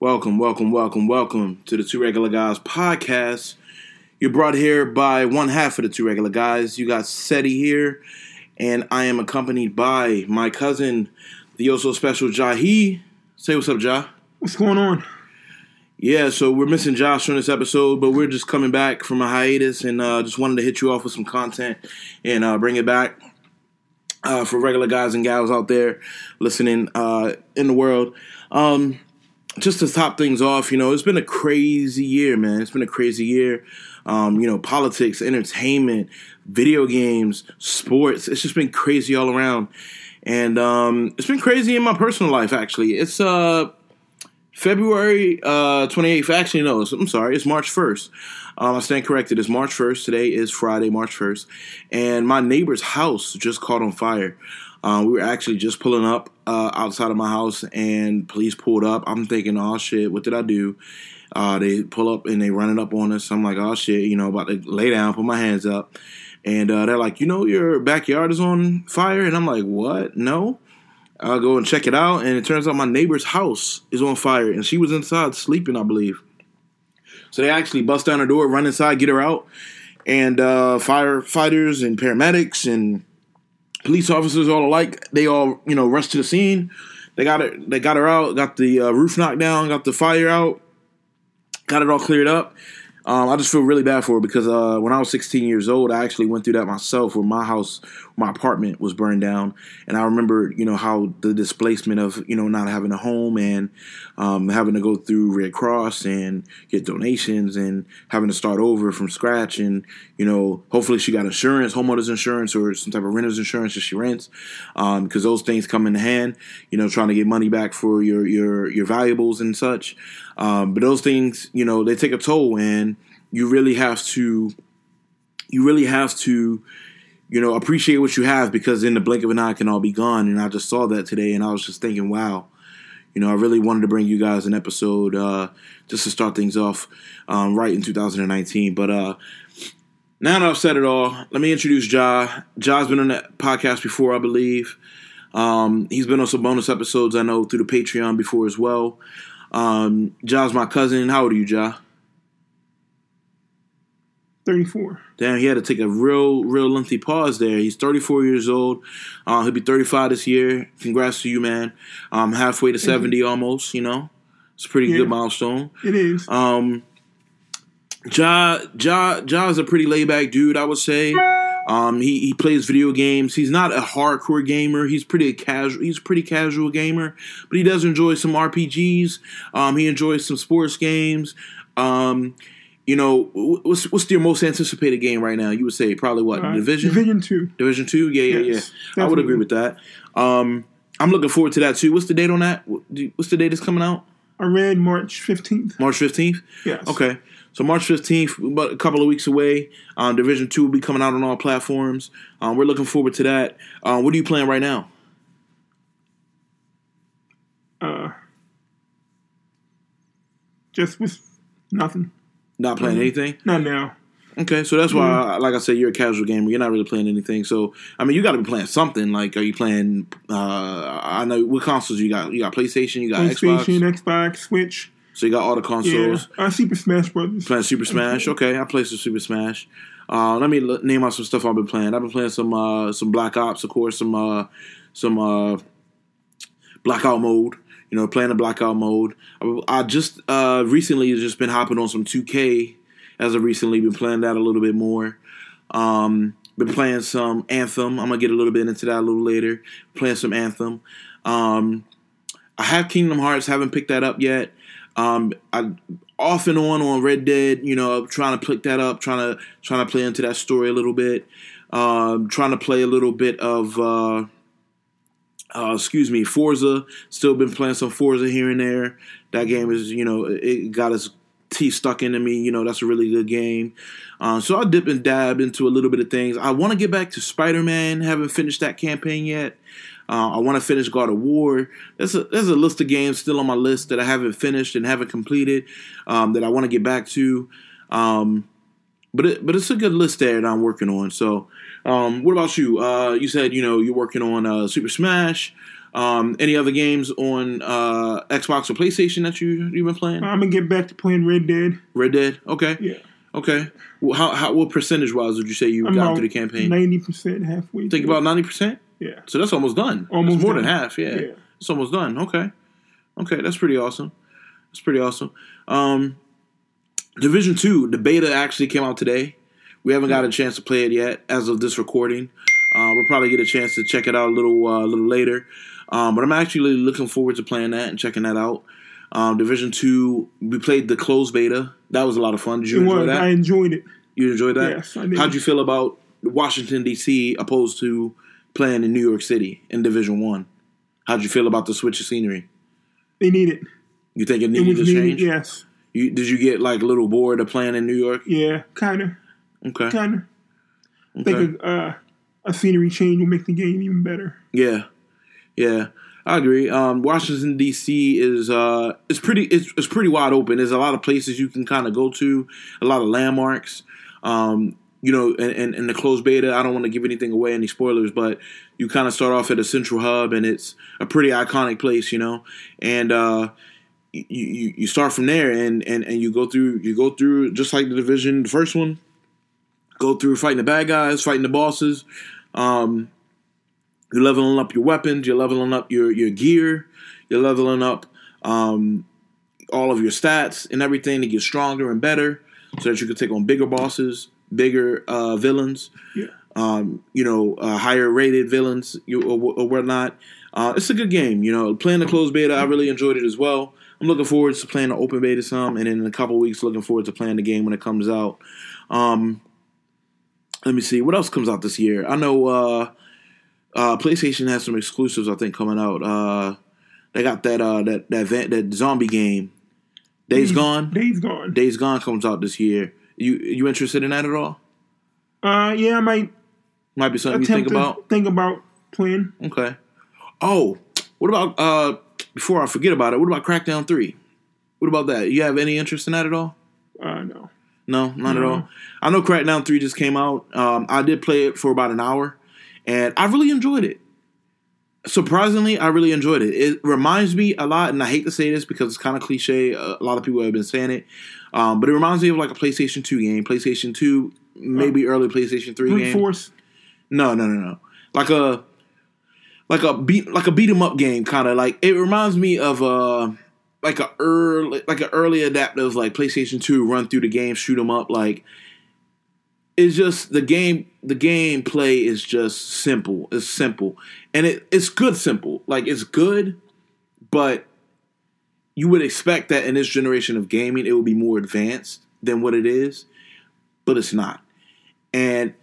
Welcome, welcome, welcome, welcome to the Two Regular Guys podcast. You're brought here by one half of the Two Regular Guys. You got Ceddy here, and I am accompanied by my cousin, the also special Jahi. Say what's up, Ja. What's going on? Yeah, so we're missing Josh on this episode, but we're just coming back from a hiatus and uh, just wanted to hit you off with some content and uh, bring it back uh, for regular guys and gals out there listening uh, in the world. Um, just to top things off, you know, it's been a crazy year, man. It's been a crazy year. Um, you know, politics, entertainment, video games, sports. It's just been crazy all around. And um, it's been crazy in my personal life, actually. It's uh, February uh, 28th. Actually, no, I'm sorry. It's March 1st. Um, I stand corrected. It's March 1st. Today is Friday, March 1st. And my neighbor's house just caught on fire. Uh, we were actually just pulling up uh, outside of my house, and police pulled up. I'm thinking, oh shit, what did I do? Uh, they pull up and they run it up on us. I'm like, oh shit, you know, about to lay down, put my hands up. And uh, they're like, you know, your backyard is on fire. And I'm like, what? No. I'll go and check it out, and it turns out my neighbor's house is on fire, and she was inside sleeping, I believe. So they actually bust down her door, run inside, get her out, and uh, firefighters and paramedics and police officers all alike, they all you know rushed to the scene. They got it. They got her out. Got the uh, roof knocked down. Got the fire out. Got it all cleared up. Um, I just feel really bad for her because uh, when I was 16 years old, I actually went through that myself, where my house, my apartment was burned down, and I remember, you know, how the displacement of, you know, not having a home and um, having to go through Red Cross and get donations and having to start over from scratch, and you know, hopefully she got insurance, homeowners insurance, or some type of renter's insurance if she rents, because um, those things come in hand, you know, trying to get money back for your your your valuables and such. Um, but those things, you know, they take a toll, and you really have to, you really have to, you know, appreciate what you have because in the blink of an eye, it can all be gone. And I just saw that today, and I was just thinking, wow, you know, I really wanted to bring you guys an episode uh, just to start things off um, right in 2019. But uh, now that I've said it all, let me introduce Ja. Ja's been on that podcast before, I believe. Um, he's been on some bonus episodes, I know, through the Patreon before as well. Um, Ja's my cousin. How old are you, Ja? 34. Damn, he had to take a real, real lengthy pause there. He's 34 years old. Uh, he'll be 35 this year. Congrats to you, man. Um, halfway to 70 mm-hmm. almost, you know. It's a pretty yeah, good milestone. It is. Um, Ja, Ja, Ja is a pretty laid back dude, I would say. Um, he, he plays video games. He's not a hardcore gamer. He's pretty casual. He's a pretty casual gamer, but he does enjoy some RPGs. Um, he enjoys some sports games. Um, you know, what's what's your most anticipated game right now? You would say probably what uh, Division Division two. Division two. Yeah, yeah, yes, yeah. Definitely. I would agree with that. Um, I'm looking forward to that too. What's the date on that? What's the date that's coming out? I read March 15th. March 15th. Yes. Okay. So March 15th, about a couple of weeks away. Um, Division two will be coming out on all platforms. Um, we're looking forward to that. Um, what are you playing right now? Uh, just with nothing. Not playing mm-hmm. anything? Not now. Okay, so that's why, mm-hmm. like I said, you're a casual gamer. You're not really playing anything. So, I mean, you got to be playing something. Like, are you playing? Uh, I know what consoles you got. You got PlayStation. You got PlayStation, Xbox, Xbox, Switch. So you got all the consoles. Yeah, uh, Super Smash Brothers. Playing Super Smash. Okay, I play some Super Smash. Uh, let me l- name out some stuff I've been playing. I've been playing some uh, some Black Ops, of course, some uh, some uh, Blackout mode you know, playing the blackout mode. I, I just uh, recently just been hopping on some 2K as of recently. Been playing that a little bit more. Um, been playing some Anthem. I'm gonna get a little bit into that a little later. Playing some Anthem. Um, I have Kingdom Hearts. Haven't picked that up yet. Um, I off and on on Red Dead. You know, trying to pick that up. Trying to trying to play into that story a little bit. Um, trying to play a little bit of. Uh, uh, excuse me, Forza. Still been playing some Forza here and there. That game is, you know, it got its teeth stuck into me. You know, that's a really good game. Uh, so I dip and dab into a little bit of things. I want to get back to Spider Man. Haven't finished that campaign yet. Uh, I want to finish God of War. There's a, there's a list of games still on my list that I haven't finished and haven't completed um, that I want to get back to. Um, but it, but it's a good list there that I'm working on. So um, what about you? Uh, you said you know you're working on uh, Super Smash. Um, any other games on uh, Xbox or PlayStation that you you've been playing? I'm gonna get back to playing Red Dead. Red Dead. Okay. Yeah, Okay. Well, how, how what percentage wise would you say you got through the campaign? ninety percent halfway. Think through. about ninety percent. yeah. So that's almost done. Almost That's more done. than half. Yeah. Yeah. It's almost done. Okay. Okay, that's pretty awesome. That's pretty awesome. Um, Division Two, the beta actually came out today. We haven't got a chance to play it yet as of this recording. Uh, we'll probably get a chance to check it out a little uh, a little later. Um, but I'm actually looking forward to playing that and checking that out. Um, Division Two, we played the closed beta. That was a lot of fun. Did you It enjoy was. that? I enjoyed it. you enjoyed that? Yes, I did. How'd you feel about Washington D.C. opposed to playing in New York City in Division One? How'd you feel about the switch of scenery? They need it. You think it It needed was to needed. change? Yes. You, did you get like a little bored of playing in New York? Yeah. Kind of. Okay. Kind of. I think a, uh, a scenery change will make the game even better. Yeah. Yeah. I agree. Um, Washington D.C. is uh, it's pretty it's, it's pretty wide open. There's a lot of places you can kind of go to, a lot of landmarks. Um, you know, and, and, and the closed beta. I don't want to give anything away, any spoilers, but you kind of start off at a central hub, and it's a pretty iconic place. You know, and uh, you, you start from there, and, and and you go through you go through just like the division, the first one. Go through fighting the bad guys, fighting the bosses. Um, you're leveling up your weapons. You're leveling up your your gear. You're leveling up um, all of your stats and everything to get stronger and better, so that you can take on bigger bosses, bigger uh, villains. Yeah. Um, you know, uh, higher rated villains you, or, or whatnot. Uh, it's a good game. You know, playing the closed beta, I really enjoyed it as well. I'm looking forward to playing the open beta some, and then in a couple weeks, looking forward to playing the game when it comes out. Um, let me see what else comes out this year. I know uh, uh, PlayStation has some exclusives. I think coming out. Uh, they got that uh, that that van- that zombie game, Days Gone. Days gone. Days Gone comes out this year. You you interested in that at all? Uh, yeah, I might Might be something you think about. think about playing. Okay. Oh, what about uh? Before I forget about it, what about Crackdown Three? What about that? You have any interest in that at all? Uh, no. No, not at all. I know Crackdown 3 just came out. Um, I did play it for about an hour, and I really enjoyed it. Surprisingly, I really enjoyed it. It reminds me a lot, and I hate to say this because it's kind of cliche. A lot of people have been saying it, um, but it reminds me of like a PlayStation 2 game, PlayStation 2, maybe early PlayStation 3 Brute game. Force. No, no, no, no. Like a like a beat like a beat 'em up game, kind of like it reminds me of a like a early like an early adaptive like PlayStation Two run through the game, shoot 'em up. Like it's just the game. The gameplay is just simple. It's simple, and it it's good simple. Like it's good, but you would expect that in this generation of gaming, it would be more advanced than what it is, but it's not. And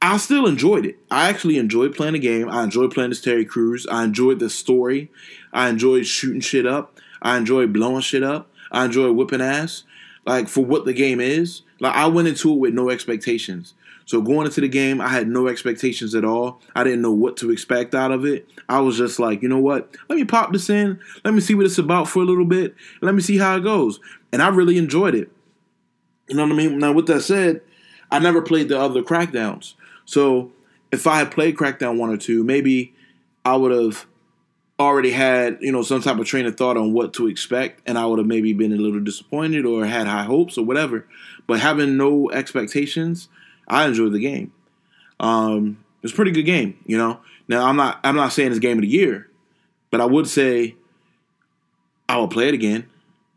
I still enjoyed it. I actually enjoyed playing the game. I enjoyed playing as Terry Crews. I enjoyed the story. I enjoyed shooting shit up. I enjoyed blowing shit up. I enjoyed whipping ass. Like for what the game is. Like I went into it with no expectations. So going into the game, I had no expectations at all. I didn't know what to expect out of it. I was just like, you know what? Let me pop this in. Let me see what it's about for a little bit. Let me see how it goes. And I really enjoyed it. You know what I mean? Now, with that said, I never played the other Crackdowns. So if I had played Crackdown 1 or 2, maybe I would have already had, you know, some type of train of thought on what to expect, and I would have maybe been a little disappointed or had high hopes or whatever. But having no expectations, I enjoyed the game. Um, it's a pretty good game, you know. Now I'm not I'm not saying it's game of the year, but I would say I would play it again.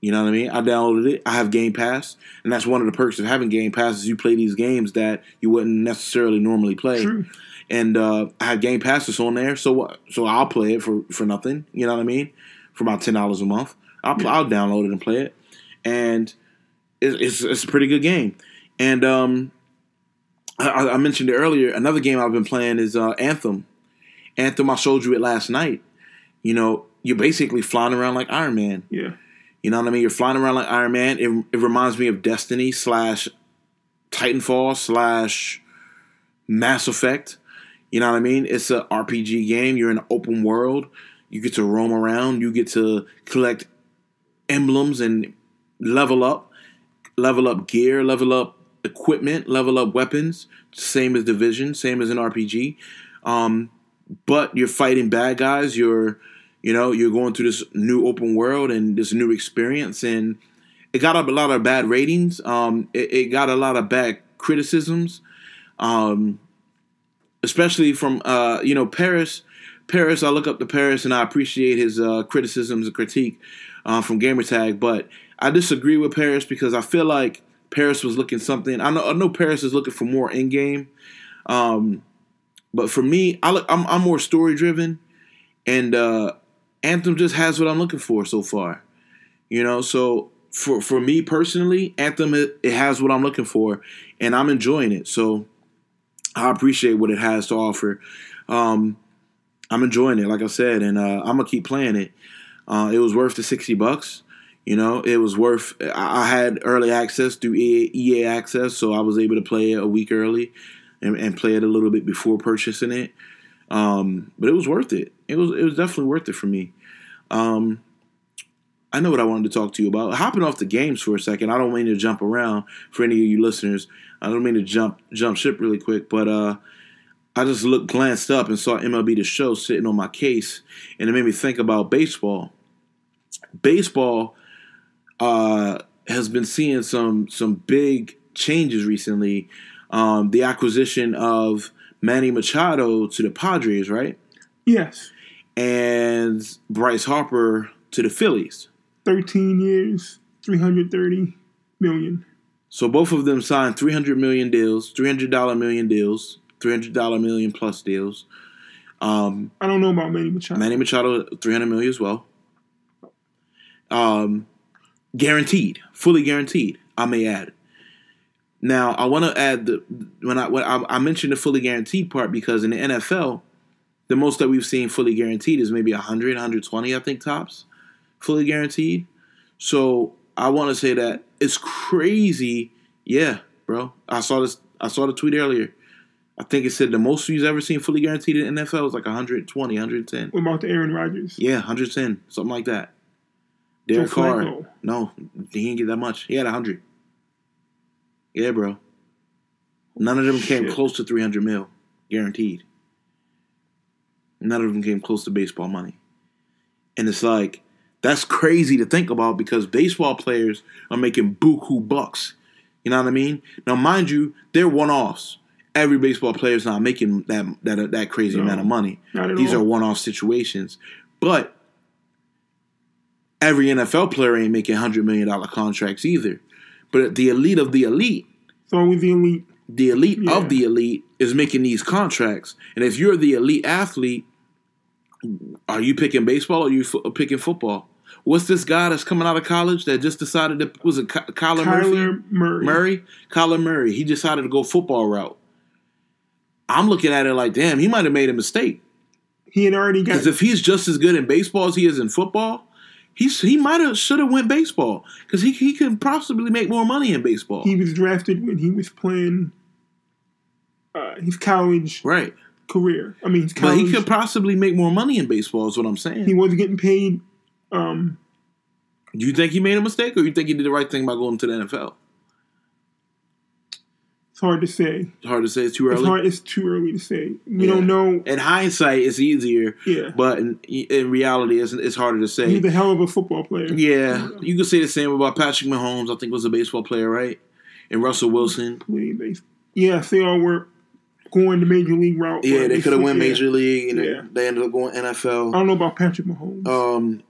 You know what I mean? I downloaded it. I have Game Pass, and that's one of the perks of having Game Pass is you play these games that you wouldn't necessarily normally play. True. And uh, I have Game Passes on there, so what? So I'll play it for for nothing. You know what I mean? For about ten dollars a month, I'll pl- I'll download it and play it, and it's it's, it's a pretty good game. And um, I, I mentioned it earlier. Another game I've been playing is uh, Anthem. Anthem, I showed you it last night. You know, you're basically flying around like Iron Man. Yeah. You know what I mean? You're flying around like Iron Man. It, it reminds me of Destiny slash Titanfall slash Mass Effect. You know what I mean? It's an RPG game. You're in an open world. You get to roam around. You get to collect emblems and level up, level up gear, level up equipment, level up weapons. Same as Division, same as an RPG. Um, but you're fighting bad guys. You're, you know, you're going through this new open world and this new experience, and it got up a lot of bad ratings. Um, it, it got a lot of bad criticisms, um, especially from uh, you know Paris. Paris, I look up to Paris, and I appreciate his uh, criticisms and critique uh, from Gamertag, but I disagree with Paris because I feel like Paris was looking something. I know I know Paris is looking for more in game, um, but for me, I look, I'm, I'm more story driven, and uh, Anthem just has what I'm looking for so far. You know, so for for me personally, Anthem it, it has what I'm looking for, and I'm enjoying it. So I appreciate what it has to offer. Um, I'm enjoying it, like I said, and uh, I'm gonna keep playing it. Uh, it was worth the sixty bucks. You know, it was worth. I had early access through EA, Access, so I was able to play it a week early and, and play it a little bit before purchasing it. Um, but it was worth it. It was it was definitely worth it for me. Um, I know what I wanted to talk to you about. Hopping off the games for a second. I don't mean to jump around for any of you listeners. I don't mean to jump jump ship really quick, but uh, I just looked, glanced up, and saw MLB The Show sitting on my case, and it made me think about baseball. Baseball uh, has been seeing some some big changes recently. Um, the acquisition of Manny Machado to the Padres, right? Yes. And Bryce Harper to the Phillies. 13 years, 330 million. So both of them signed 300 million deals, $300 million deals, $300 million plus deals. Um, I don't know about Manny Machado. Manny Machado, 300 million as well. Um, guaranteed, fully guaranteed. I may add. Now, I want to add the when I when I, I mentioned the fully guaranteed part because in the NFL, the most that we've seen fully guaranteed is maybe 100, 120, I think tops, fully guaranteed. So I want to say that it's crazy. Yeah, bro. I saw this. I saw the tweet earlier. I think it said the most you've ever seen fully guaranteed in the NFL was like 120, 110. What about the Aaron Rodgers? Yeah, 110, something like that. Joe Derek Carr. Flacco. No, he didn't get that much. He had 100. Yeah, bro. None of them came close to 300 mil, guaranteed. None of them came close to baseball money. And it's like, that's crazy to think about because baseball players are making buku bucks. You know what I mean? Now, mind you, they're one offs. Every baseball player is not making that that that crazy No. amount of money. These all. are one off situations. But every NFL player ain't making hundred million dollar contracts either. But the elite of the elite, It's always the elite. the elite Yeah. of the elite is making these contracts. And if you're the elite athlete, are you picking baseball or are you fo- picking football? What's this guy that's coming out of college that just decided to was it Ky- Kyler? Kyler Murray. Murray, Kyler Murray. He decided to go football route. I'm looking at it like, damn, he might have made a mistake. He had already got Because if he's just as good in baseball as he is in football, he's he might have should have went baseball because he he could possibly make more money in baseball. he was drafted when he was playing uh, his college right, career. I mean, his but he could possibly make more money in baseball. Is what I'm saying. he wasn't getting paid. Um, Do you think he made a mistake, or you think he did the right thing by going to the NFL? it's hard to say. It's hard to say. It's too It's early. hard. It's too early to say. We Yeah. don't know. In hindsight, it's easier, Yeah, but in, in reality, it's, it's harder to say. he's a hell of a football player. Yeah, you could say the same about Patrick Mahomes. I think was a baseball player, right? And Russell Wilson. Played base. Yes, they all were going the major league route. Yeah, they could have went yeah. major league, and Yeah. they ended up going NFL. I don't know about Patrick Mahomes. Um,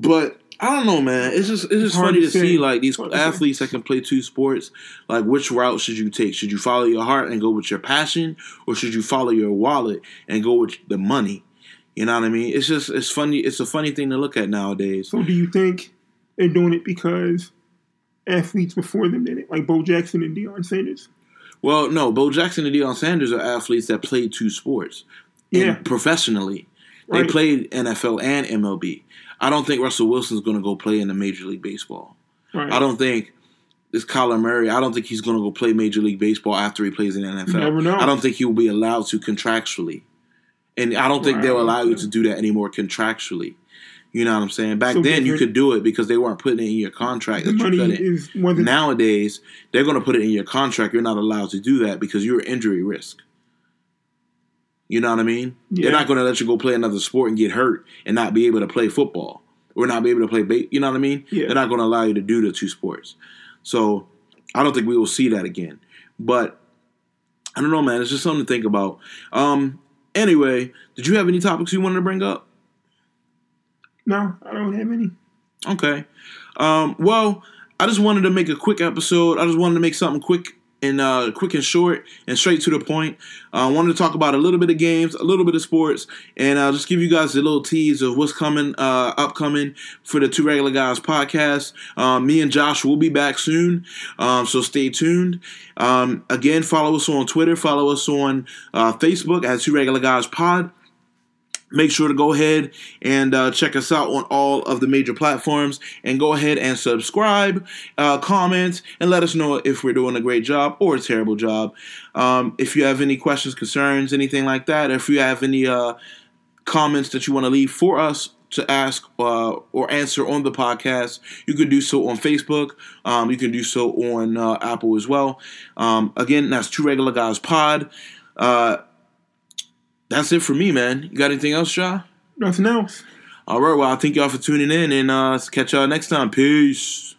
but I don't know, man. It's just it's just hard funny to see like these Hard athletes that can play two sports. Like, which route should you take? Should you follow your heart and go with your passion, or should you follow your wallet and go with the money? You know what I mean? It's just it's funny. It's a funny thing to look at nowadays. so, do you think they're doing it because athletes before them did it, like Bo Jackson and Deion Sanders? Well, no, Bo Jackson and Deion Sanders are athletes that played two sports. Yeah. professionally. They Right. played NFL and MLB. I don't think Russell Wilson's going to go play in the Major League Baseball. Right. I don't think this Kyler Murray. I don't think he's going to go play Major League Baseball after he plays in the NFL. I don't think he will be allowed to contractually, and I don't think Right. they'll allow you to do that anymore contractually. You know what I'm saying? Back So then, you could do it because they weren't putting it in your contract that you money couldn't. is wasn't Nowadays, they're going to put it in your contract. You're not allowed to do that because you're injury risk. You know what I mean? Yeah. They're not going to let you go play another sport and get hurt and not be able to play football or not be able to play bait. You know what I mean? Yeah. They're not going to allow you to do the two sports. So I don't think we will see that again. But I don't know, man. It's just something to think about. Um. Anyway, did you have any topics you wanted to bring up? No, I don't have any. Okay. Um, well, I just wanted to make a quick episode. I just wanted to make something quick and uh, quick and short and straight to the point. Uh, I wanted to talk about a little bit of games, a little bit of sports, and I'll just give you guys a little tease of what's coming, uh, upcoming for the Two Regular Guys podcast. Um, me and Josh will be back soon, um, so stay tuned. Um, again, follow us on Twitter, follow us on uh, Facebook at Two Regular Guys Pod make sure to go ahead and uh, check us out on all of the major platforms and go ahead and subscribe uh, comment and let us know if we're doing a great job or a terrible job um, if you have any questions concerns anything like that if you have any uh, comments that you want to leave for us to ask uh, or answer on the podcast, you can do so on Facebook. Um, you can do so on uh, Apple as well. Um, again, that's Two Regular Guys Pod. That's it for me, man. You got anything else, Shaw? Nothing else. All right. Well, I thank y'all for tuning in and uh, catch y'all next time. Peace.